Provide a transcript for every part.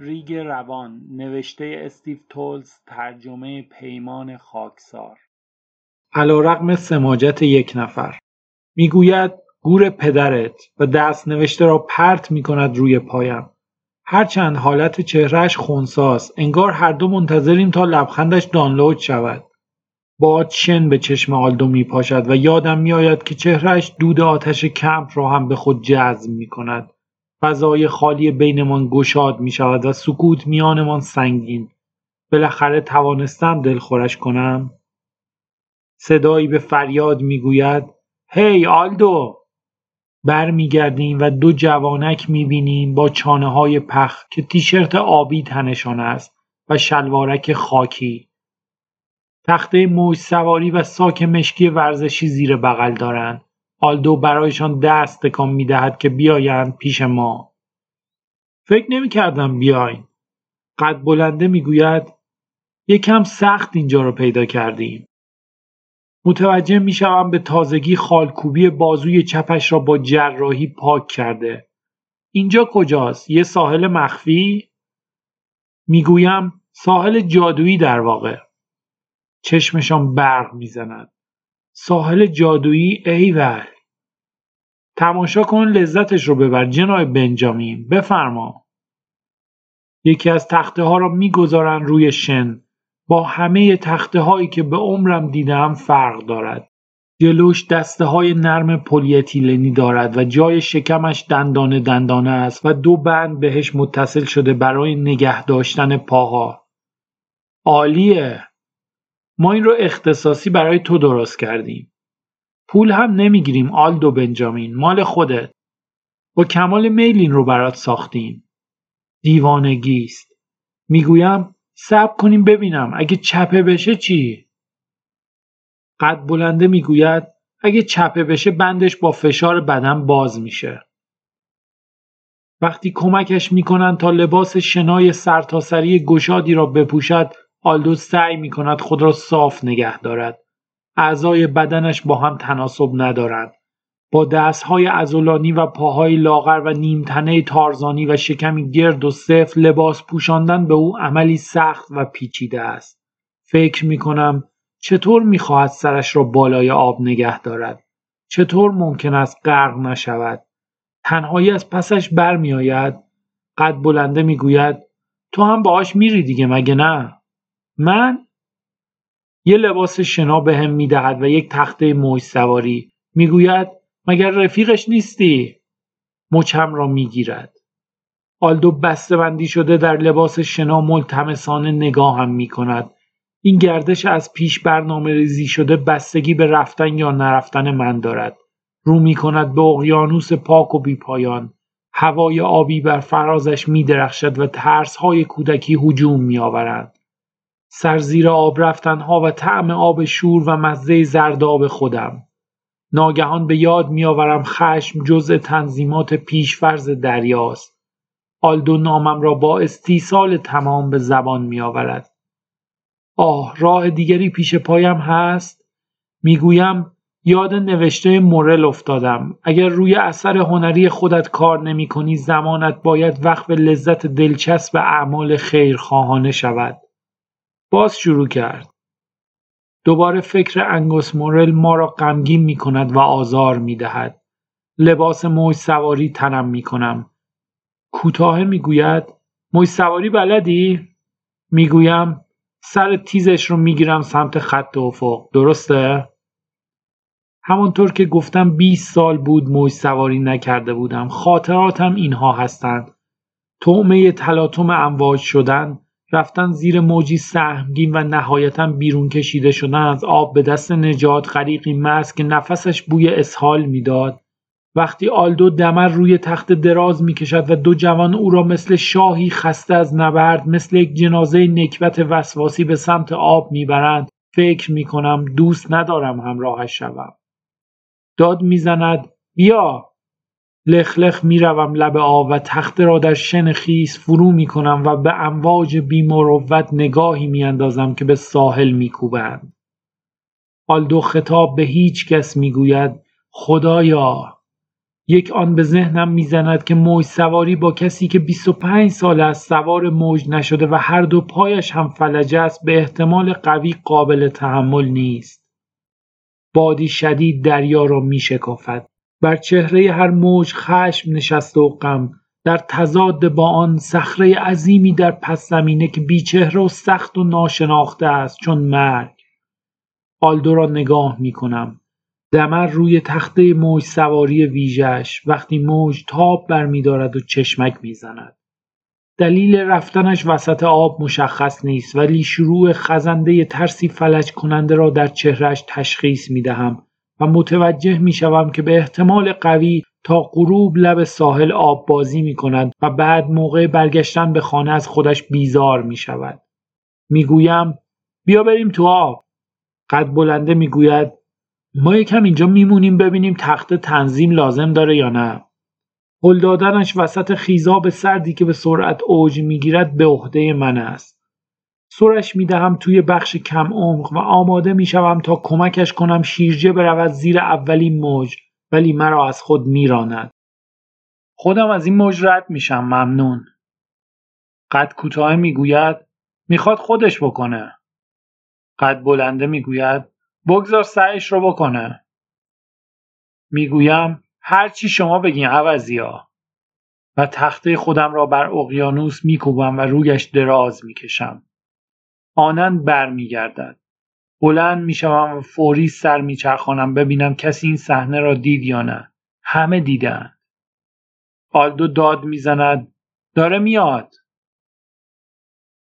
ریگ روان نوشته استیو تولتز ترجمه پیمان خاکسار. علیرغم سماجت یک نفر. می‌گوید گور پدرت و دست نوشته را پرت می کند روی پایم. هرچند حالت چهرهش خونساست انگار هر دو منتظریم تا لبخندش دانلود شود. باد شن به چشم آلدو می پاشد و یادم میآید که چهرهش دود آتش کمپ را هم به خود جذب می کند فضای خالی بینمان گشاد می شود و سکوت میانمان سنگین. بالاخره توانستم دلخورش کنم؟ صدایی به فریاد می‌گوید هی آلدو! برمیگردیم و دو جوانک می‌بینیم با چانه های پخ که تیشرت آبی تنشان است و شلوارک خاکی. تخته موج سواری و ساک مشکی ورزشی زیر بغل دارند. آلدو برایشان دست تکان می‌دهد که بیایند پیش ما. فکر نمی‌کردم بیاین. قد بلنده می‌گوید یکم سخت اینجا رو پیدا کردیم. متوجه می‌شوم به تازگی خالکوبی بازوی چپش را با جراحی پاک کرده. اینجا کجاست؟ یه ساحل مخفی؟ می‌گویم ساحل جادویی در واقع. چشمشان برق می‌زند. ساحل جادویی ایول تماشا کن لذتش رو ببر جناب بنجامین. بفرما. یکی از تخته ها را می‌گذارند روی شن. با همه تخته هایی که به عمرم دیدم فرق دارد. جلوش دسته های نرم پلی‌اتیلنی دارد و جای شکمش دندانه دندانه است و دو بند بهش متصل شده برای نگه داشتن پاها. عالیه. ما این رو اختصاصی برای تو درست کردیم. پول هم نمی‌گیریم آلدو بنجامین. مال خودت. با کمال میل این رو برات ساختیم. دیوانگیست می‌گویم صبر کنیم ببینم. اگه چپه بشه چی؟ قد بلنده می‌گوید اگه چپه بشه بندش با فشار بدن باز میشه. وقتی کمکش می‌کنند تا لباس شنای سرتاسری گشادی را بپوشد آلدو سعی می‌کند خود را صاف نگه دارد. اعضای بدنش با هم تناسب ندارند. با دستهای ازولانی و پاهای لاغر و نیمتنه تارزانی و شکمی گرد و صفر لباس پوشاندن به او عملی سخت و پیچیده است. فکر می کنم چطور می‌خواهد سرش را بالای آب نگه دارد؟ چطور ممکن است غرق نشود؟ تنهایی از پسش برمیآید؟ قد بلنده می‌گوید تو هم باهاش میری دیگه مگه نه؟ من؟ یه لباس شنا بهم می‌دهد و یک تخته موج سواری می‌گوید مگر رفیقش نیستی مچم را می‌گیرد آلدو بسته شده در لباس شنا ملتمسانه نگاهم می کند. این گردش از پیش برنامه ریزی شده بستگی به رفتن یا نرفتن من دارد. رو می کند به اقیانوس پاک و بیپایان. هوای آبی بر فرازش می درخشد و ترس های کودکی هجوم می آورند. سر زیر آب ها و طعم آب شور و مزه زرداب خودم ناگهان به یاد میآورم خشم جزء تنظیمات پیشفرز دریاست. آلدو نامم را با استیصال تمام به زبان میآورد. آه راه دیگری پیش پایم هست؟ می‌گویم یاد نوشته مورل افتادم. اگر روی اثر هنری خودت کار نمی کنی زمانت باید وقف لذت دلچسب اعمال خیرخواهانه شود. باز شروع کرد. دوباره فکر انگوس مورل ما را غمگین می کند و آزار می دهد. لباس موج سواری تنم می کنم. کوتاه می گوید موج سواری بلدی؟ می گویم سر تیزش رو می گیرم سمت خط افق. درسته؟ همانطور که گفتم 20 سال بود موج سواری نکرده بودم. خاطراتم اینها هستند. تومه تلاطم امواج شدن رفتن زیر موجی سهمگین و نهایتا بیرون کشیده شدن از آب به دست نجات غریقی مست که نفسش بوی اسهال می‌داد وقتی آلدو دمر روی تخت دراز می‌کشد و دو جوان او را مثل شاهی خسته از نبرد مثل یک جنازه نکبت وسواسی به سمت آب می‌برند فکر می کنم دوست ندارم همراهش شوم. داد می‌زند بیا لخلخ می‌روم لب آب و تخته را در شن خیس فرو می کنم و به امواج بیمروت نگاهی میاندازم که به ساحل میکوبند. آلدو خطاب به هیچ کس می‌گوید خدایا یک آن به ذهنم می‌زند که موج سواری با کسی که 25 سال از سوار موج نشده و هر دو پایش هم فلجه است به احتمال قوی قابل تحمل نیست. بادی شدید دریا را می شکافد. بر چهره هر موج خشم نشسته و غم. در تضاد با آن صخره عظیمی در پس زمینه که بیچهره و سخت و ناشناخته است چون مرگ. آلدو را نگاه می کنم. دمر روی تخته موج سواری ویژش وقتی موج تاب برمیدارد و چشمک می‌زند دلیل رفتنش وسط آب مشخص نیست ولی شروع خزنده ترسی فلج کننده را در چهرش تشخیص می دهم. و متوجه می شوم که به احتمال قوی تا غروب لب ساحل آب بازی می کند و بعد موقع برگشتن به خانه از خودش بیزار می شود. می گویم بیا بریم تو آب. قد بلنده می گوید ما یکم اینجا میمونیم ببینیم تخت تنظیم لازم داره یا نه. هل دادنش وسط خیزاب سردی که به سرعت اوج می‌گیرد به عهده من است. سرش می‌دهم توی بخش کم عمق و آماده می‌شوم تا کمکش کنم شیرجه برود زیر اولین موج ولی مرا از خود میراند. خودم از این موج رد میشم ممنون. قد کوتاه می‌گوید می‌خواد خودش بکنه. قد بلنده می‌گوید بگذار سعیش رو بکنه. می‌گویم هر چی شما بگین عوضی ها. و تخته خودم را بر اقیانوس میکوبم و رویش دراز می‌کشم. آنن برمیگردد. بلند می‌شوم و فوری سر میچرخانم ببینم کسی این صحنه را دید یا نه. همه دیدن. آلدو داد می‌زند داره میاد.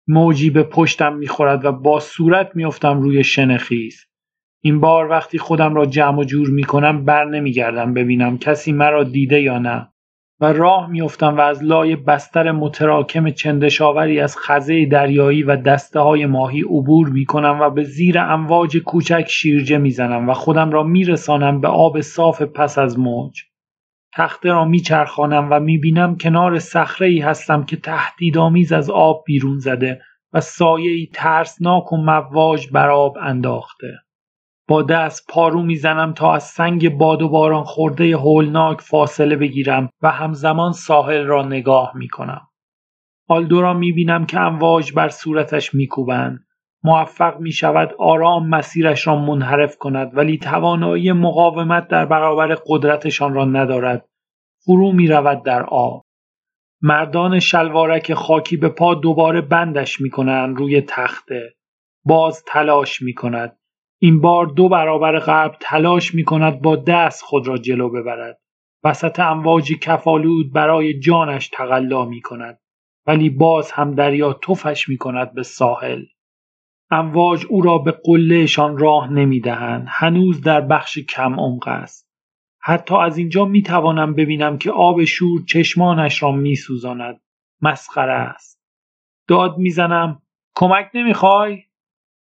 موجی به پشتم می‌خورد و با صورت میافتم روی شن خیز. این بار وقتی خودم را جمع و جور می کنم بر نمیگردم ببینم کسی مرا دیده یا نه و راه میافتم و از لای بستر متراکم چندشاوری از خزه دریایی و دسته های ماهی عبور می کنم و به زیر امواج کوچک شیرجه می‌زنم و خودم را میرسانم به آب صاف پس از موج. تخته را میچرخانم و می‌بینم کنار صخره ای هستم که تهدیدآمیز از آب بیرون زده و سایه ای ترسناک و مواج بر آب انداخته. با دست پارو می‌زنم تا از سنگ باد و باران خورده هولناک فاصله بگیرم و همزمان ساحل را نگاه می‌کنم. آلدو را می‌بینم که امواج بر صورتش میکوبند. موفق می شود آرام مسیرش را منحرف کند ولی توانایی مقاومت در برابر قدرتشان را ندارد. فرو می رود در آب. مردان شلوارک خاکی به پا دوباره بندش می کنند روی تخته. باز تلاش می کند. این بار دو برابر قبل تلاش می کند با دست خود را جلو ببرد. وسط امواج کفالود برای جانش تقلا می کند. ولی باز هم دریا تفش می کند به ساحل. امواج او را به قلهشان راه نمی دهند. هنوز در بخش کم عمق است. حتی از اینجا می توانم ببینم که آب شور چشمانش را می سوزاند. مسخره است. داد می‌زنم کمک نمی‌خوای؟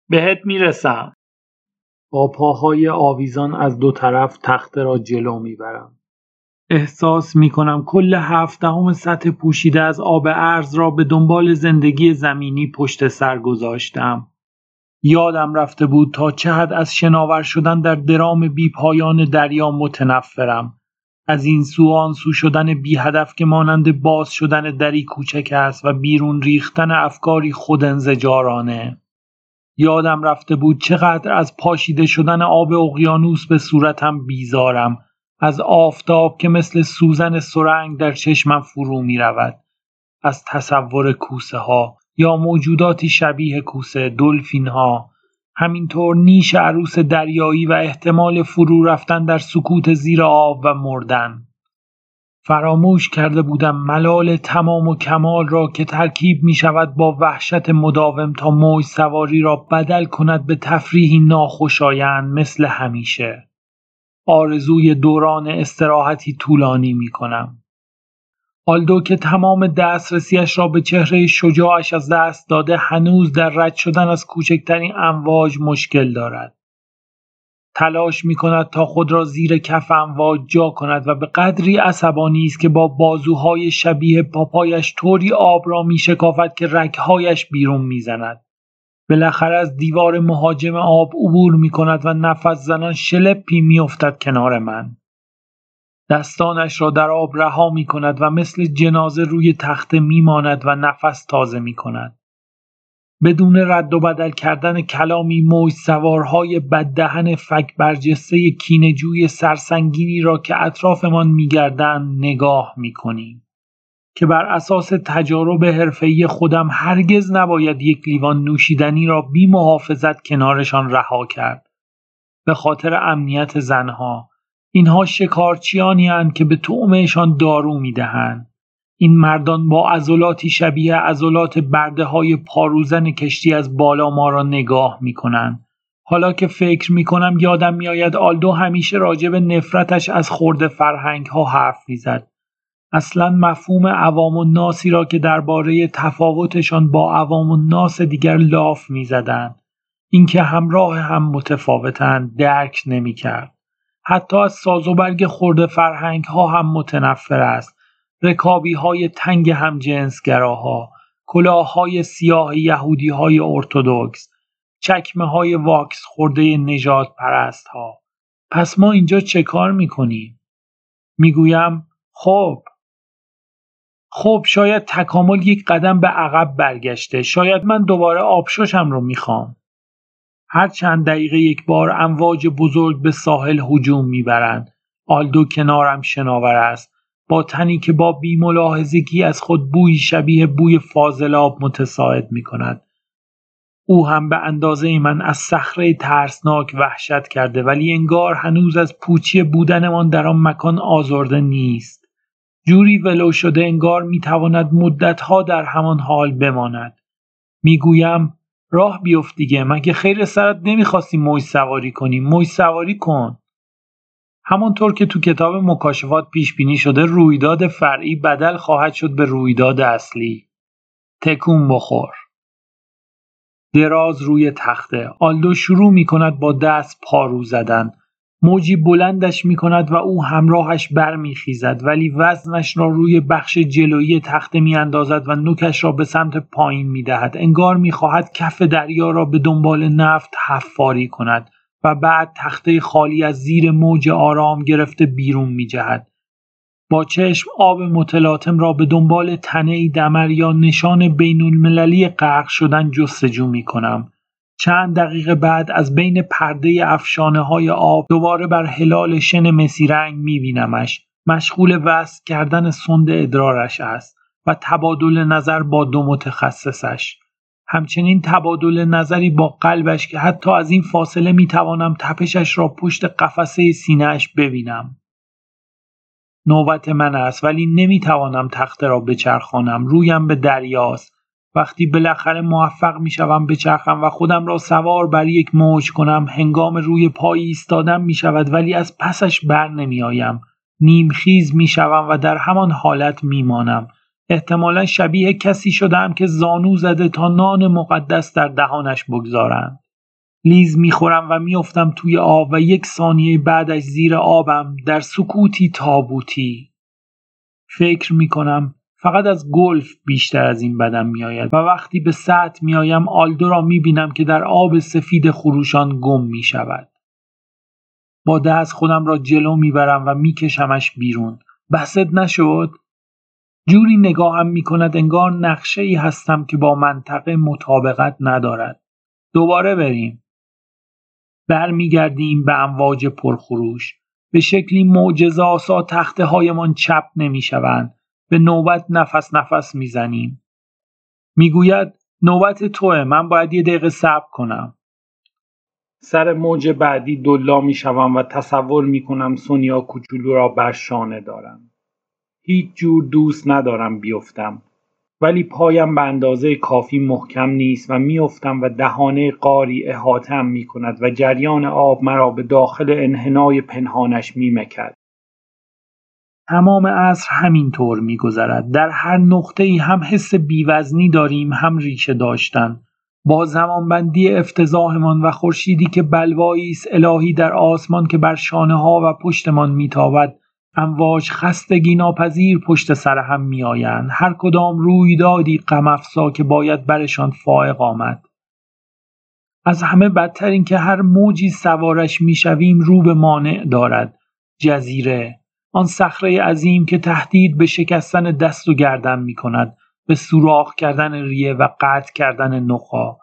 بهت می‌رسم. با پاهای آویزان از دو طرف تخته را جلو می‌برم. احساس می کنم کل هفدهم سطح پوشیده از آب ارز را به دنبال زندگی زمینی پشت سر گذاشتم. یادم رفته بود تا چه حد از شناور شدن در درام بی پایان دریا متنفرم. از این سو آن سو شدن بی هدف که مانند باز شدن دری کوچک است و بیرون ریختن افکاری خود انزجارانه. یادم رفته بود چقدر از پاشیده شدن آب اقیانوس به صورتم بیزارم. از آفتاب که مثل سوزن سرنگ در چشمم فرو می رود از تصور کوسه ها یا موجوداتی شبیه کوسه دلفین ها همینطور نیش عروس دریایی و احتمال فرو رفتن در سکوت زیر آب و مردن. فراموش کرده بودم ملال تمام و کمال را که ترکیب می شود با وحشت مداوم تا موج سواری را بدل کند به تفریحی ناخوشایند مثل همیشه. آرزوی دوران استراحتی طولانی می کنم. آلدو که تمام دسترسیش را به چهره شجاعش از دست داده هنوز در رد شدن از کوچکترین امواج مشکل دارد. تلاش می کند تا خود را زیر کف امواج جا کند و به قدری عصبانی است که با بازوهای شبیه پاپایش طوری آب را می شکافد که رگهایش بیرون می زند. بالاخره از دیوار مهاجم آب عبور می کند و نفس زنان شلپی می افتد کنار من. دستانش را در آب رها می کند و مثل جنازه روی تخته می ماند و نفس تازه می کند. بدون رد و بدل کردن کلامی موج سوارهای بددهن فک برجسته کینجوی سرسنگینی را که اطرافمان میگردند نگاه می‌کنیم. که بر اساس تجارب حرفه‌ای خودم هرگز نباید یک لیوان نوشیدنی را بی محافظت کنارشان رها کرد. به خاطر امنیت زنها. اینها شکارچیانی هستند که به طعمهشان دارو می‌دهند. این مردان با عضلاتی شبیه عضلات برده های پاروزن کشتی از بالا ما را نگاه می کنند. حالا که فکر می کنم یادم میآید آلدو همیشه راجع به نفرتش از خورده فرهنگ ها حرف می‌زد. اصلا مفهوم عوام و ناسی را که درباره تفاوتشان با عوام و ناس دیگر لاف می‌زدند اینکه همراه هم متفاوتند درک نمی کرد. حتی از ساز و برگ خورده فرهنگ ها هم متنفر است رکابی های تنگ همجنسگراها کلاه های سیاه یهودی های ارتودکس چکمه های واکس خورده نجات پرست ها پس ما اینجا چه کار می‌کنیم؟ می‌گویم خب. خب شاید تکامل یک قدم به عقب برگشته. شاید من دوباره آبشوشم رو می‌خوام. هر چند دقیقه یک بار امواج بزرگ به ساحل هجوم می‌برند. آلدو کنارم شناور است. با تنی که با بیملاحظگی از خود بوی شبیه بوی فاضلاب متساعد می کند. او هم به اندازه من از صخره ترسناک وحشت کرده ولی انگار هنوز از پوچی بودنمان در آن مکان آزرده نیست. جوری ولو شده انگار می‌تواند مدتها در همان حال بماند. می‌گویم راه بیفت دیگه مگه خیر سرت نمی‌خواستی موج سواری کنی موج سواری کن همانطور که تو کتاب مکاشفات پیش بینی شده رویداد فرعی بدل خواهد شد به رویداد اصلی. تکون بخور. دراز روی تخته. آلدو شروع می کند با دست پارو زدن. موجی بلندش می کند و او همراهش برمیخیزد ولی وزنش را روی بخش جلویی تخته می اندازد و نوکش را به سمت پایین می دهد. انگار می خواهد کف دریا را به دنبال نفت حفاری کند. بعد تخته خالی از زیر موج آرام گرفته بیرون می جهد. با چشم آب متلاطم را به دنبال تنه دمر یا نشان بین المللی غرق شدن جستجو می کنم. چند دقیقه بعد از بین پرده افشانه های آب دوباره بر هلال شن مسی رنگ می بینمش. مشغول وصل کردن سند ادرارش است و تبادل نظر با دو متخصصش. همچنین تبادل نظری با قلبش که حتی از این فاصله می‌توانم تپشش را پشت قفسه سینهش ببینم. نوبت من است ولی نمی‌توانم تخته را بچرخانم. رویم به دریاست. وقتی بالاخره موفق می‌شوم بچرخم و خودم را سوار بر یک موج کنم هنگام روی پای ایستادن می شود ولی از پسش بر نمیآیم. نیمخیز می‌شوم و در همان حالت میمانم. احتمالا شبیه کسی شدم که زانو زده تا نان مقدس در دهانش بگذارند. لیز می‌خورم و میافتم توی آب و یک ثانیه بعدش زیر آبم در سکوتی تابوتی. فکر می‌کنم فقط از گلف بیشتر از این بدم میآید و وقتی به سطح میآیم آلدو را می‌بینم که در آب سفید خروشان گم می‌شود. با دست خودم را جلو می‌برم و میکشمش بیرون. بست نشد؟ جوری نگاهم می کند انگار نقشه ای هستم که با منطقه مطابقت ندارد. دوباره بریم. برمیگردیم به امواج پرخروش. به شکلی معجزه آسا تخته هایمان چپ نمی شوند. به نوبت نفس نفس می‌زنیم. می‌گوید نوبت توه من باید یه دقیقه صبر کنم. سر موج بعدی دلا می شوم و تصور می کنم سونیا کوچولو را بر شانه دارم. هیچ جور دوست ندارم بیفتم. ولی پایم به اندازه کافی محکم نیست و میافتم و دهانه قاری احاتم می کند و جریان آب مرا به داخل انحنای پنهانش می مکد. تمام عصر همینطور میگذرد. در هر نقطه ای هم حس بیوزنی داریم هم ریشه داشتن. با زمانبندی افتضاحمان و خورشیدی که بلوایی الهی در آسمان که بر شانه ها و پشتمان میتابد امواج خستگی ناپذیر پشت سر هم میآیند. هر کدام رویدادی غم که باید برشان فائق آمد. از همه بدتر این که هر موجی سوارش می‌شویم رو به مانع دارد. جزیره. آن صخره عظیم که تهدید به شکستن دست و گردن می کند به سوراخ کردن ریه و قطع کردن نخا.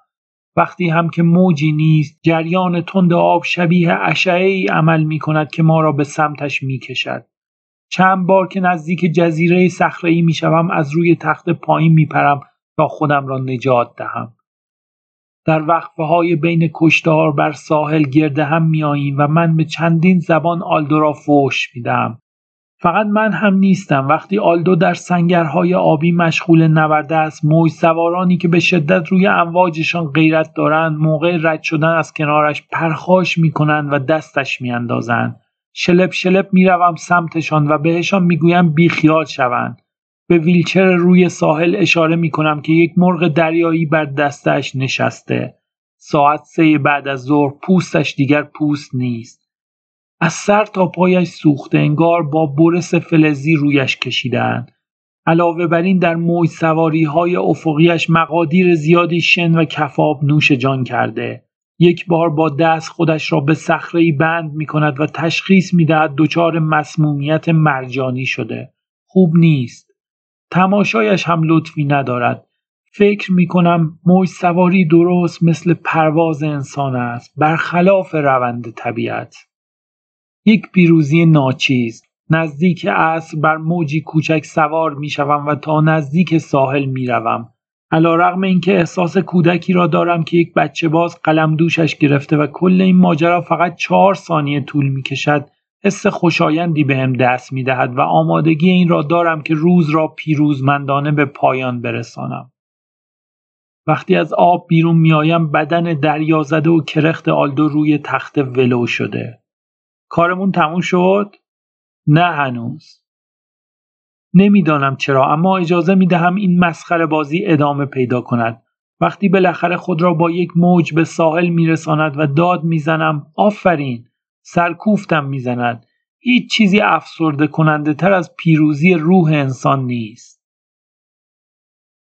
وقتی هم که موجی نیست جریان تند آب شبیه اشعه ای عمل می کند که ما را به سمتش می کشد. چند بار که نزدیک جزیره صخره ای می شوم از روی تخت پایین می پرم تا خودم را نجات دهم. در وقفه های بین کشتار بر ساحل گرده هم میاییم و من به چندین زبان آلدو را فوش میدم فقط من هم نیستم. وقتی آلدو در سنگرهای آبی مشغول نورده است موج سوارانی که به شدت روی امواجشان غیرت دارند موقع رد شدن از کنارش پرخاش می‌کنند و دستش میاندازند. شلپ شلپ می‌روم سمتشان و بهشان می‌گویم بیخیال شوند. به ویلچر روی ساحل اشاره می‌کنم که یک مرغ دریایی بر دستش نشسته. ساعت سه بعد از ظهر پوستش دیگر پوست نیست. از سر تا پایش سوخته انگار با برس فلزی رویش کشیدند علاوه بر این در موج سواری های افقیش مقادیر زیادی شن و کفاب نوش جان کرده. یک بار با دست خودش را به صخره بند می کند و تشخیص می دهد دچار مسمومیت مرجانی شده. خوب نیست. تماشایش هم لطفی ندارد. فکر می کنم موج سواری درست مثل پرواز انسان است برخلاف روند طبیعت. یک پیروزی ناچیز. نزدیک عصر بر موجی کوچک سوار می شوم و تا نزدیک ساحل می روم. علا رغم اینکه احساس کودکی را دارم که یک بچه باز قلم دوشش گرفته و کل این ماجرا فقط چهار ثانیه طول می کشد حس خوشایندی به هم دست می دهد و آمادگی این را دارم که روز را پیروزمندانه به پایان برسانم. وقتی از آب بیرون میآیم بدن دریازده و کرخت آلدو روی تخت ولو شده. کارمون تموم شد؟ نه هنوز. نمی‌دانم چرا اما اجازه می دهم این مسخره بازی ادامه پیدا کند. وقتی بالاخره خود را با یک موج به ساحل میرساند و داد می‌زنم آفرین! سرکوفتم می‌زند. هیچ چیزی افسرده کننده تر از پیروزی روح انسان نیست.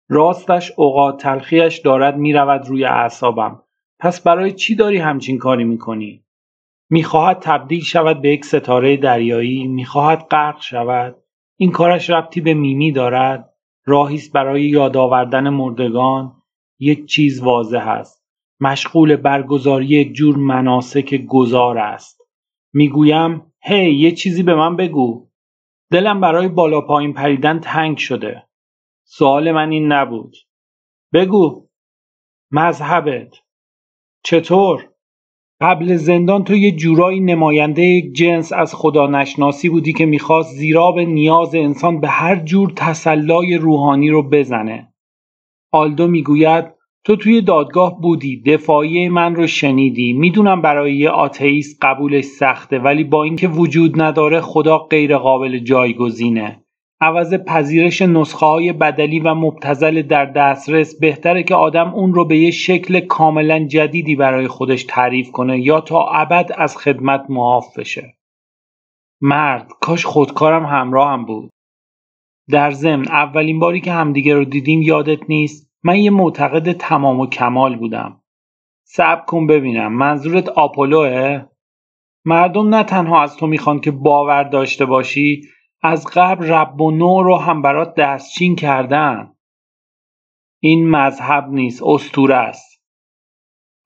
راستش اوقات تلخیش دارد می‌رود روی اعصابم. پس برای چی داری همچین کاری می‌کنی؟ می‌خواهد تبدیل شود به یک ستاره دریایی می‌خواهد غرق شود؟ این کارش ربطی به میمی دارد. راهی است برای یاد آوردن مردگان. یک چیز واضح است. مشغول برگزاری یک جور مناسک گذار است. می‌گویم هی یه چیزی به من بگو. دلم برای بالا پایین پریدن تنگ شده. سوال من این نبود. بگو. مذهبت. چطور؟ قبل زندان تو یه جورایی نماینده یک جنس از خدا نشناسی بودی که می‌خواست زیرا به نیاز انسان به هر جور تسلای روحانی رو بزنه. آلدو می‌گوید تو توی دادگاه بودی دفاعی من رو شنیدی می‌دونم برای یه آتئیست قبولش سخته ولی با اینکه وجود نداره خدا غیر قابل جایگزینه عوض پذیرش نسخه های بدلی و مبتزل در دسترس بهتره که آدم اون رو به یه شکل کاملا جدیدی برای خودش تعریف کنه یا تا ابد از خدمت معاف بشه. مرد کاش خودکارم همراه هم بود. در ضمن اولین باری که همدیگه رو دیدیم یادت نیست من یه معتقد تمام و کمال بودم. صبر کن ببینم منظورت آپولوه؟ مردم نه تنها از تو می‌خوان که باور داشته باشی از قبل رب و نو رو هم برات دستچین کردن این مذهب نیست استوره است.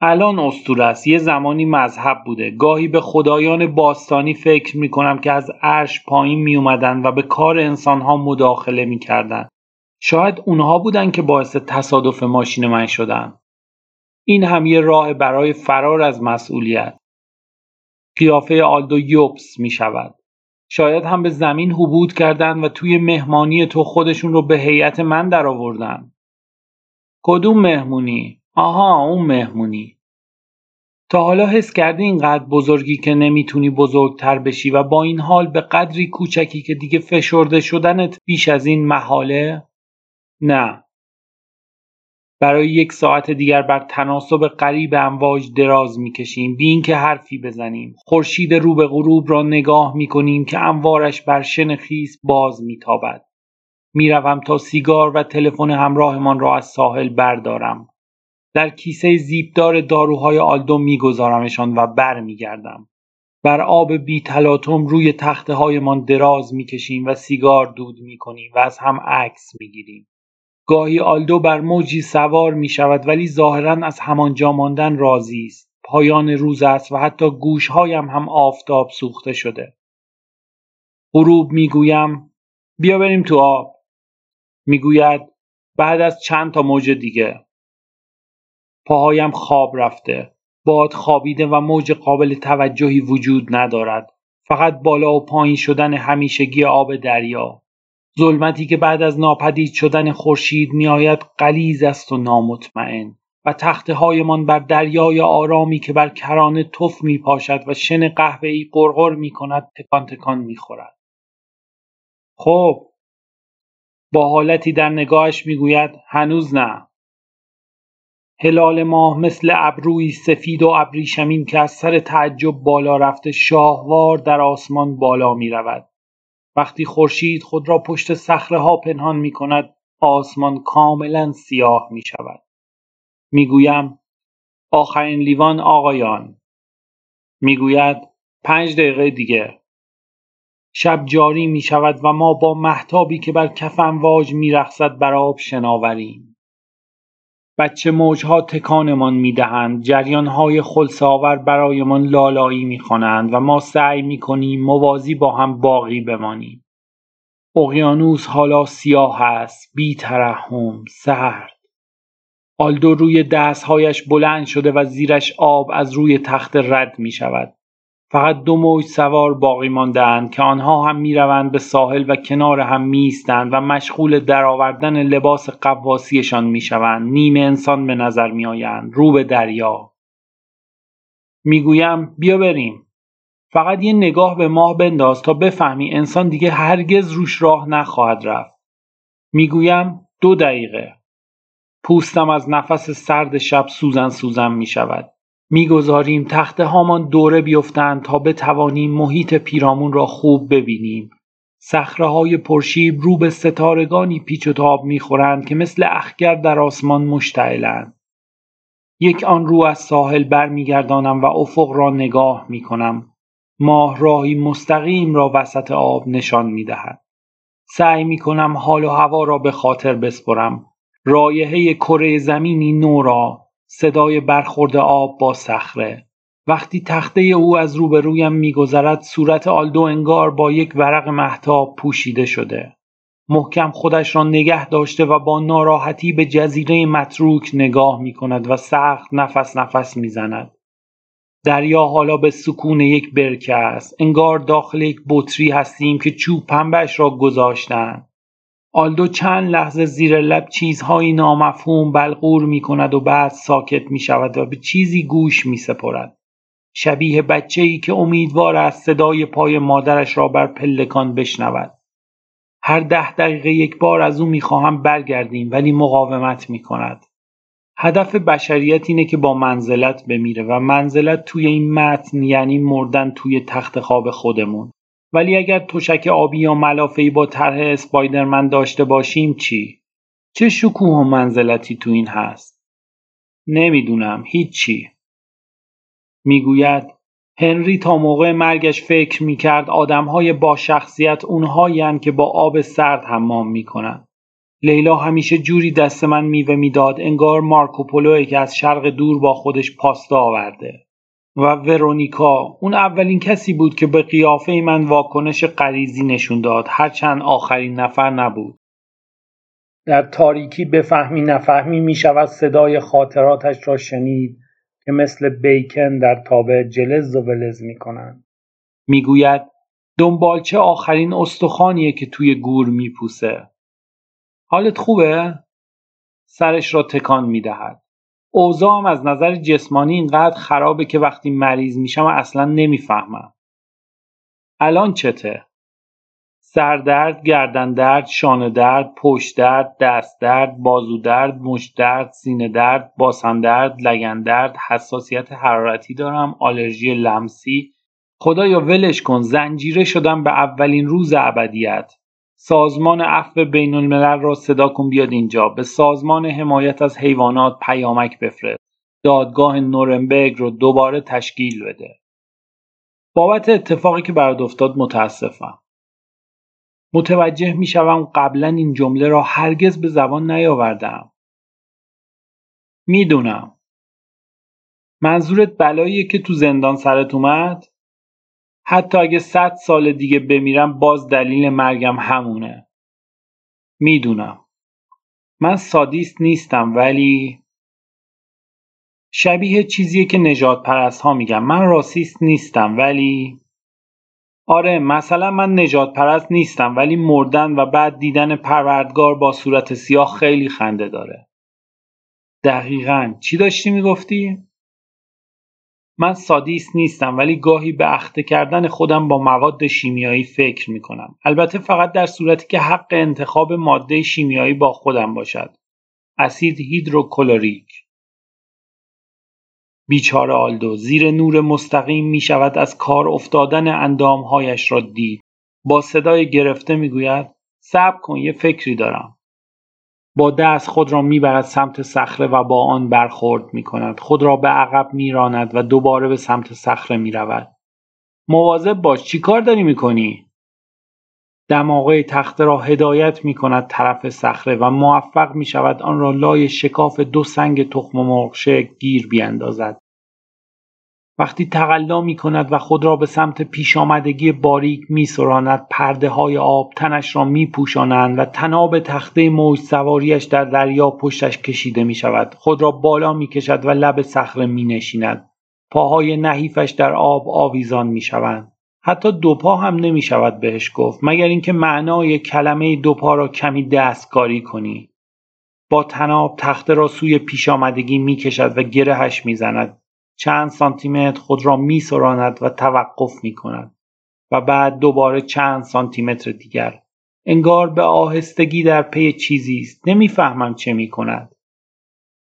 الان استوره است یه زمانی مذهب بوده. گاهی به خدایان باستانی فکر می‌کنم که از عرش پایین می اومدن و به کار انسانها مداخله می‌کردن. شاید اونها بودن که باعث تصادف ماشین من شدن. این هم یه راه برای فرار از مسئولیت. قیافه آلدو یوبس می شود شاید هم به زمین حبود کردن و توی مهمانی تو خودشون رو به هیئت من درآوردن. کدوم مهمونی؟ آها اون مهمونی. تا حالا حس کردی اینقدر بزرگی که نمی‌تونی بزرگتر بشی و با این حال به قدری کوچکی که دیگه فشرده شدنت بیش از این محاله؟ نه. برای یک ساعت دیگر بر تناسب قریب امواج دراز می‌کشیم. بی اینکه حرفی بزنیم. خورشید رو به غروب را نگاه می‌کنیم که اموارش بر شن خیس باز میتابد. می‌روم تا سیگار و تلفن همراهمان را از ساحل بردارم. در کیسه زیبدار داروهای آلدو میگذارمشان و برمیگردم. بر آب بی تلاطم روی تخته هایمان دراز می‌کشیم و سیگار دود می‌کنیم و از هم عکس می‌گیریم. گاهی آلدو بر موجی سوار می شود ولی ظاهرا از همانجا ماندن راضی است. پایان روز است و حتی گوشهایم هم آفتاب سوخته شده. غروب می‌گویم بیا بریم تو آب. می‌گوید بعد از چند تا موج دیگه. پاهایم خواب رفته. باد خوابیده و موج قابل توجهی وجود ندارد. فقط بالا و پایین شدن همیشگی آب دریا. ظلمتی که بعد از ناپدید شدن خورشید میآید غلیظ است و نامطمئن و تخته هایمان بر دریای آرامی که بر کرانه تف می پاشد و شن قهوه ای قرقر می کند تکان تکان می خورد. خب با حالتی در نگاهش می‌گوید هنوز نه هلال ماه مثل ابروی سفید و ابریشمین که از سر تعجب بالا رفته شاهوار در آسمان بالا می رود. وقتی خورشید خود را پشت صخره ها پنهان می کند آسمان کاملا سیاه می شود. می گویم آخرین لیوان آقایان می گوید پنج دقیقه دیگه شب جاری می شود و ما با محتابی که بر کف امواج می رخصد بر آب شناوریم. بچه موجها تکانمان می‌دهند جریانهای خلصآور برایمان لالایی می‌خوانند و ما سعی می‌کنیم موازی با هم باقی بمانیم اقیانوس حالا سیاه است بی ترحم سرد آلدو روی دستهایش بلند شده و زیرش آب از روی تخت رد می شود. فقط دو موج سوار باقی ماندهاند که آنها هم می‌روند به ساحل و کنار هم میستند و مشغول درآوردن لباس قواسیشان می‌شوند. نیمه انسان به نظر میآیند. رو به دریا. می‌گویم بیا بریم. فقط یه نگاه به ماه بنداز تا بفهمی انسان دیگه هرگز روش راه نخواهد رفت. می‌گویم دو دقیقه. پوستم از نفس سرد شب سوزن سوزن می شود. می‌گذاریم تخته هامان دوره بیفتند تا بتوانیم محیط پیرامون را خوب ببینیم. سخره های پرشیب رو به ستارگانی پیچ و تاب می‌خورند که مثل اخگر در آسمان مشتعلند. یک آن رو از ساحل برمیگردانم و افق را نگاه می کنم. ماه راهی مستقیم را وسط آب نشان می دهد. سعی می کنم حال و هوا را به خاطر بسپرم. رایحه کره زمینی نو را صدای برخورد آب با صخره وقتی تخته او از روبرویم میگذرد صورت آلدو انگار با یک ورق محتاب پوشیده شده محکم خودش را نگه داشته و با ناراحتی به جزیره متروک نگاه می کند و سخت نفس نفس می زند. دریا حالا به سکون یک برکه است. انگار داخل یک بطری هستیم که چوب پنبش را گذاشتند. آلدو چند لحظه زیر لب چیزهایی نامفهوم بلغور می کند و بعد ساکت می شود و به چیزی گوش می سپرد. شبیه بچه ای که امیدوار است صدای پای مادرش را بر پلکان بشنود. هر ده دقیقه یک بار از او می‌خواهم برگردیم ولی مقاومت می کند. هدف بشریت اینه که با منزلت بمیره و منزلت توی این متن یعنی مردن توی تخت خواب خودمون. ولی اگر تشک آبی یا ملافهای با طرح اسپایدرمن داشته باشیم چی؟ چه شکوه و منزلتی تو این هست؟ نمی‌دونم هیچی. می‌گوید هنری تا موقع مرگش فکر می‌کرد آدمهای با شخصیت اونهایی که با آب سرد حمام می‌کنن. لیلا همیشه جوری دست من میوه می‌داد انگار مارکوپولوی که از شرق دور با خودش پاستا آورده. و ورونیکا اون اولین کسی بود که به قیافه من واکنش غریزی نشون داد هرچند آخرین نفر نبود در تاریکی بفهمی نفهمی می شود صدای خاطراتش را شنید که مثل بیکن در تابه جلز و ولز می کنند. می گوید دنبالچه آخرین استخوانیه که توی گور می پوسه. حالت خوبه؟ سرش را تکان می دهد. اوضاعم از نظر جسمانی اینقدر خرابه که وقتی مریض میشم اصلا نمی‌فهمم. الان چته؟ سردرد، گردن درد، شانه درد، پشت درد، دست درد، بازو درد، مشت درد، سینه درد، باسن درد، لگن درد، حساسیت حرارتی دارم، آلرژی لمسی. خدایا ولش کن زنجیره شدم به اولین روز ابدیت. سازمان عفو بین الملل را صدا کن بیاد اینجا. به سازمان حمایت از حیوانات پیامک بفرست. دادگاه نورنبرگ رو دوباره تشکیل بده. بابت اتفاقی که برات افتاد متاسفم. متوجه می‌شوم قبلا این جمله را هرگز به زبان نیاوردم. می‌دونم. منظورت بلاییه که تو زندان سرت اومد؟ حتی اگه صد سال دیگه بمیرم باز دلیل مرگم همونه. می‌دونم. من سادیست نیستم ولی شبیه چیزیه که نجات پرست ها میگم من راسیست نیستم ولی آره مثلا من نجات پرست نیستم ولی مردن و بعد دیدن پروردگار با صورت سیاه خیلی خنده داره. دقیقا. چی داشتی می‌گفتی؟ من سادیست نیستم ولی گاهی به اخته کردن خودم با مواد شیمیایی فکر می کنم. البته فقط در صورتی که حق انتخاب ماده شیمیایی با خودم باشد. اسید هیدروکلوریک بیچاره آلدو زیر نور مستقیم می شود از کار افتادن اندامهایش را دید. با صدای گرفته می گوید صبر کن یه فکری دارم. با دست خود را می‌برد سمت صخره و با آن برخورد می کند. خود را به عقب میراند و دوباره به سمت صخره می رود. مواظب باش چی کار داری می‌کنی؟ دماغه تخته را هدایت می کند طرف صخره و موفق می شود آن را لای شکاف دو سنگ تخم مرغ گیر بیاندازد. وقتی تقلا می کند و خود را به سمت پیش آمدگی باریک می سراند پرده های آب تنش را می پوشانند و تناب تخته موج سواریش در دریا پشتش کشیده می شود خود را بالا می کشد و لب صخره می نشیند پاهای نحیفش در آب آویزان می شوند حتی دو پا هم نمی شود بهش گفت مگر اینکه معنای کلمه دو پا را کمی دستکاری کنی. با تناب تخته را سوی پیش آمدگی می کشد و گرهش می زند چند سانتیمتر خود را می سراند و توقف می کند و بعد دوباره چند سانتیمتر دیگر. انگار به آهستگی در پی چیزی است. نمی‌فهمم چه می کند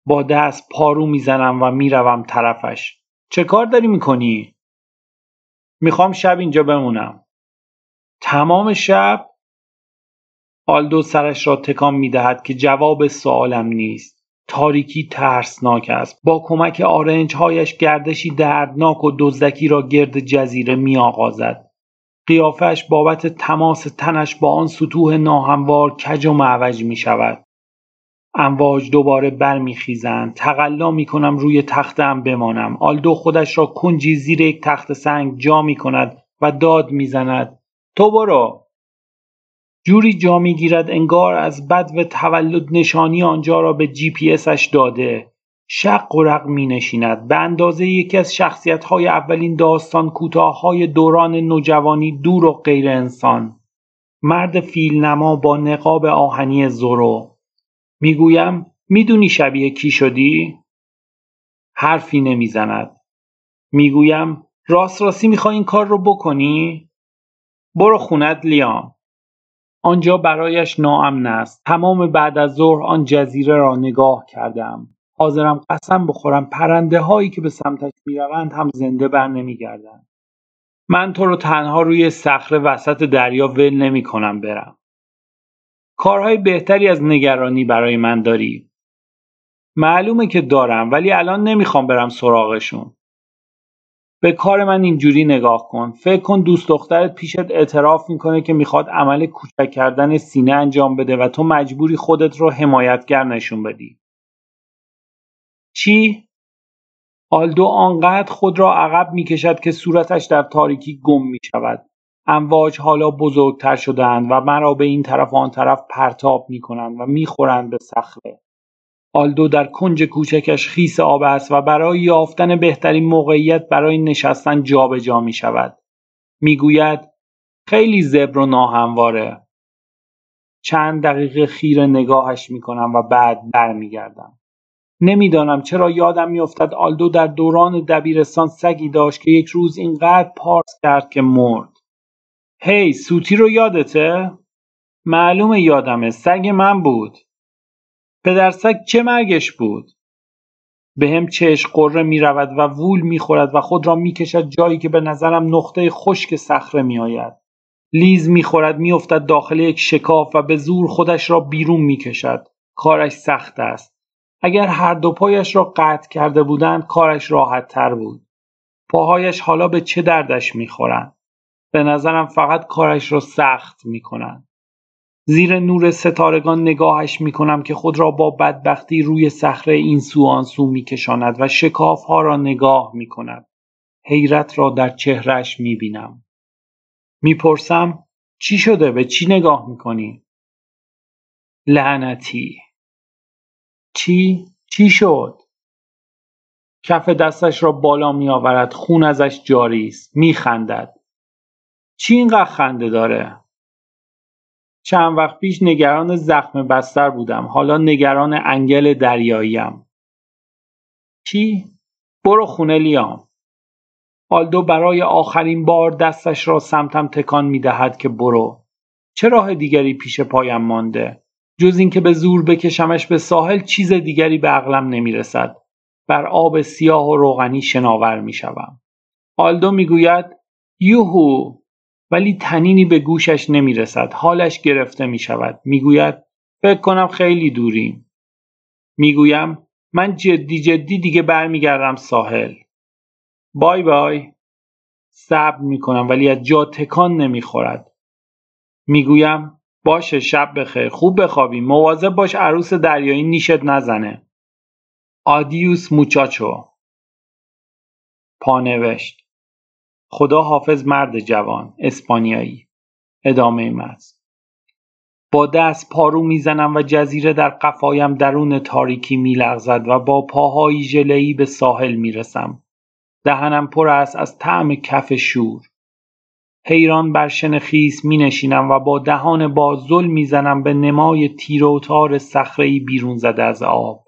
با دست پارو می‌زنم و می‌روم طرفش. چه کار داری می‌کنی؟ می‌خوام شب اینجا بمونم. تمام شب؟ آلدو سرش را تکان می‌دهد که جواب سوالم نیست. تاریکی ترسناک است. با کمک آرنجهایش گردشی دردناک و دزدکی را گرد جزیره می آغازد. قیافش بابت تماس تنش با آن سطوح ناهموار کج و معوج می شود. امواج دوباره برمیخیزند. تقلا می کنم روی تختم بمانم. آلدو خودش را کنجی زیر یک تخت سنگ جا می کند و داد می‌زند. تو برو. جوری جا می‌گیرد انگار از بدو تولد نشانی آنجا را به جی پی اسش داده. شق و رق می نشیند به اندازه یکی از شخصیت های اولین داستان کوتاه های دوران نوجوانی دور و غیر انسان. مرد فیل نما با نقاب آهنی زورو. می‌گویم می‌دونی شبیه کی شدی؟ حرفی نمی‌زند. می‌گویم راست راستی می‌خوای این کار رو بکنی؟ برو خونت لیام. آنجا برایش ناامن است. تمام بعد از ظهر آن جزیره را نگاه کردم. حاضرم قسم بخورم پرنده هایی که به سمتش می‌روند هم زنده بر نمیگردند. من تو رو تنها روی صخره وسط دریا ول نمی کنم برم. کارهای بهتری از نگرانی برای من داری. معلومه که دارم ولی الان نمی‌خوام برم سراغشون. به کار من اینجوری نگاه کن. فکر کن دوست دخترت پیشت اعتراف می‌کنه که می‌خواد عمل کوچک کردن سینه انجام بده و تو مجبوری خودت رو حمایتگر نشون بدی. چی؟ آلدو آنقدر خود را عقب می‌کشد که صورتش در تاریکی گم می‌شود. امواج حالا بزرگتر شدهاند و مرا به این طرف و آن طرف پرتاب می‌کنند و می‌خورند به صخره آلدو در کنج کوچکش خیس آب است و برای یافتن بهترین موقعیت برای نشستن جابجا می شود. می‌گوید خیلی زبر و ناهمواره. چند دقیقه خیر نگاهش می کنم و بعد برمیگردم. نمی‌دانم چرا یادم میافتد آلدو در دوران دبیرستان سگی داشت که یک روز اینقدر پارس کرد که مرد هی سوتی رو یادته معلومه یادمه سگ من بود پدر سگ چه مرگش بود به هم چشم قره می رود و وول می خورد و خود را می کشد جایی که به نظرم نقطه خشک صخره می آید. لیز می خورد می افتد داخل یک شکاف و به زور خودش را بیرون می کشد. کارش سخت است. اگر هر دو پایش را قطع کرده بودند کارش راحت تر بود. پاهایش حالا به چه دردش می خورند؟ به نظرم فقط کارش را سخت می کنند. زیر نور ستارگان نگاهش می کنم که خود را با بدبختی روی صخره این سو آن می کشاند و شکاف ها را نگاه می کند. حیرت را در چهرش می بینم. می پرسم چی شده به چی نگاه می کنی؟ لعنتی چی؟ چی شد؟ کف دستش را بالا می آورد خون ازش جاری است می خندد. چی اینقدر خنده داره؟ چند وقت پیش نگران زخم بستر بودم. حالا نگران انگل دریاییم. چی؟ برو خونه لیام. آلدو برای آخرین بار دستش را سمتم تکان می دهد که برو. چه راه دیگری پیش پایم مانده؟ جز اینکه به زور بکشمش به ساحل چیز دیگری به عقلم نمی رسد بر آب سیاه و روغنی شناور می شوم. آلدو می گوید یوهو! ولی تنینی به گوشش نمی رسد. حالش گرفته می شود. می گوید فکر کنم خیلی دوریم. می گویم من جدی جدی دیگه برمیگردم ساحل. بای بای. صبر می کنم ولی از جا تکان نمی خورد. می گویم باشه شب بخیر خوب بخوابی مواظب باش عروس دریایی نیشت نزنه. آدیوس موچاچو پانوشت خدا حافظ مرد جوان اسپانیایی. ادامه متن. با دست پارو می‌زنم و جزیره در قفایم درون تاریکی میلغزد و با پاهایی ژلهای به ساحل می‌رسم. دهنم پر است از طعم کف شور. حیران بر شن خیس می نشینم و با دهان باز زل می‌زنم به نمای تیر و تار صخره‌ای بیرون زده از آب.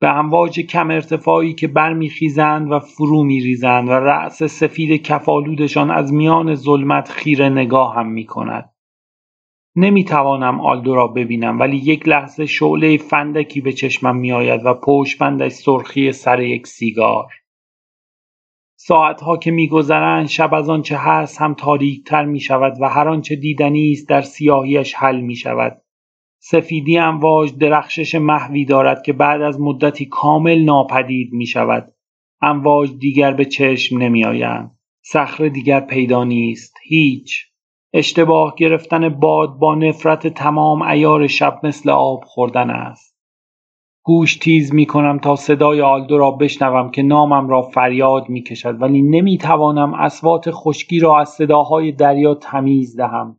به امواج کم ارتفاعی که برمیخیزند و فرو میریزند و رأس سفید کفالودشان از میان ظلمت خیره نگاهم می کند. نمی توانم آلدو را ببینم ولی یک لحظه شعله فندکی به چشمم می آید و پشتبندش سرخی سر یک سیگار. ساعتها که میگذرند شب از آنچه هست هم تاریکتر می شود و هر آنچه دیدنی است در سیاهیش حل می شود سفیدی امواج درخشش محوی دارد که بعد از مدتی کامل ناپدید می شود. امواج دیگر به چشم نمی آیند. صخره دیگر پیدا نیست. هیچ. اشتباه گرفتن باد با نفرت تمام ایار شب مثل آب خوردن است. گوش تیز می کنم تا صدای آلدو را بشنوم که نامم را فریاد می کشد ولی نمی توانم اسوات خشکی را از صداهای دریا تمیز دهم.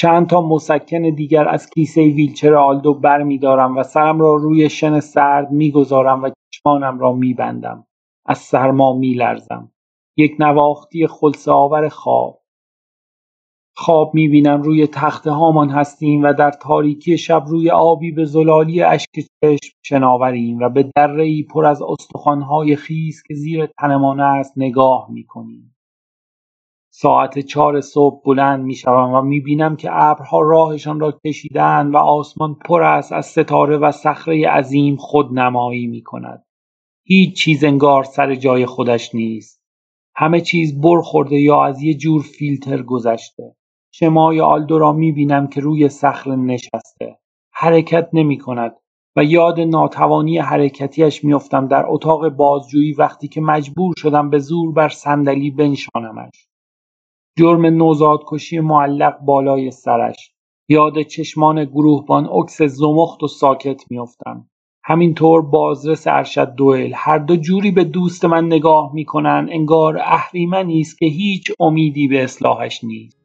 چند تا مسکن دیگر از کیسه ویلچر آلدو برمیدارم و سرم را روی شن سرد می‌گذارم و چشمانم را میبندم. از سرما میلرزم. یک نواختی خلصه آور خواب. خواب می‌بینم روی تخته هامان هستیم و در تاریکی شب روی آبی به زلالی اشک چشم شناوریم و به دره پر از استخوانهای خیس که زیر تنمان است نگاه می‌کنیم. ساعت چهار صبح بلند می شوم و می بینم که ابرها راهشان را کشیدن و آسمان پر است از ستاره و صخره عظیم خود نمایی می کند. هیچ چیز انگار سر جای خودش نیست. همه چیز بر خورده یا از یه جور فیلتر گذشته. شمای آلدو را می بینم که روی صخره نشسته. حرکت نمی کند و یاد ناتوانی حرکتیش میافتم در اتاق بازجویی وقتی که مجبور شدم به زور بر صندلی بنشانمش. جرم نوزادکشی معلق بالای سرش. یاد چشمان گروهبان اکس زمخت و ساکت میافتم. همینطور بازرس ارشد دوئل. هر دو جوری به دوست من نگاه می‌کنن انگار اهریمنی است که هیچ امیدی به اصلاحش نیست.